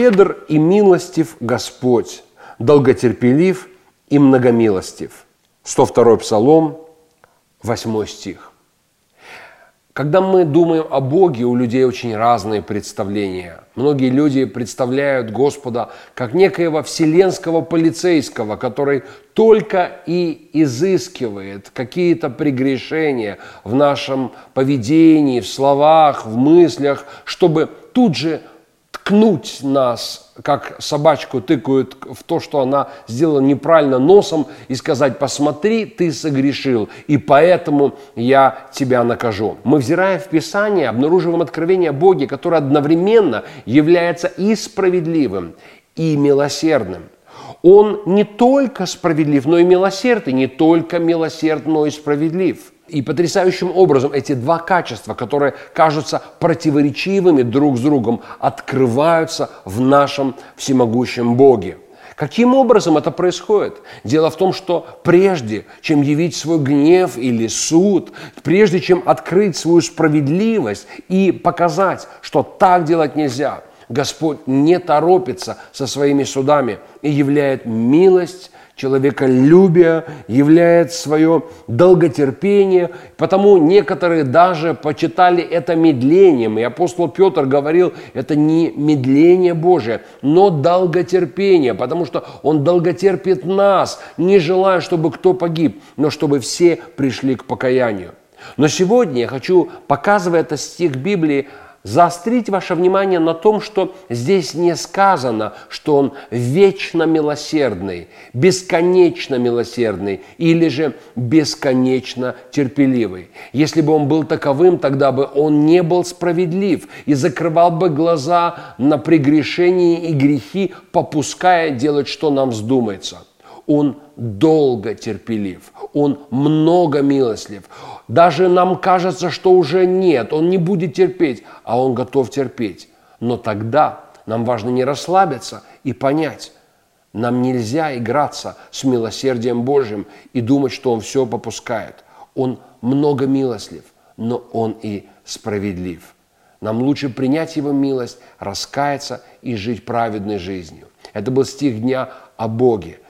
Щедр и милостив Господь, долготерпелив и многомилостив. 102 Псалом, 8 стих. Когда мы думаем о Боге, у людей очень разные представления. Многие люди представляют Господа как некоего вселенского полицейского, который только и изыскивает какие-то прегрешения в нашем поведении, в словах, в мыслях, чтобы тут же ткнуть нас, как собачку тыкают в то, что она сделала неправильно носом, и сказать, посмотри, ты согрешил, и поэтому я тебя накажу. Мы, взирая в Писание, обнаруживаем откровение Боге, которое одновременно является и справедливым, и милосердным. Он не только справедлив, но и милосердный, не только милосерд, но и справедлив – и потрясающим образом эти два качества, которые кажутся противоречивыми друг с другом, открываются в нашем всемогущем Боге. Каким образом это происходит? Дело в том, что прежде, чем явить свой гнев или суд, прежде чем открыть свою справедливость и показать, что так делать нельзя, Господь не торопится со своими судами и являет милость человеколюбие, являет свое долготерпение. Потому некоторые даже почитали это медлением. И апостол Петр говорил, это не медление Божие, но долготерпение, потому что он долготерпит нас, не желая, чтобы кто погиб, но чтобы все пришли к покаянию. Но сегодня я хочу, показывая этот стих Библии, заострить ваше внимание на том, что здесь не сказано, что он вечно милосердный, бесконечно милосердный или же бесконечно терпеливый. Если бы он был таковым, тогда бы он не был справедлив и закрывал бы глаза на прегрешения и грехи, попуская делать, что нам вздумается. Он долго терпелив, Он много милостлив. Даже нам кажется, что уже нет, Он не будет терпеть, а Он готов терпеть. Но тогда нам важно не расслабиться и понять, нам нельзя играться с милосердием Божьим и думать, что Он все попускает. Он много милостлив, но Он и справедлив. Нам лучше принять Его милость, раскаяться и жить праведной жизнью. Это был стих дня о Боге –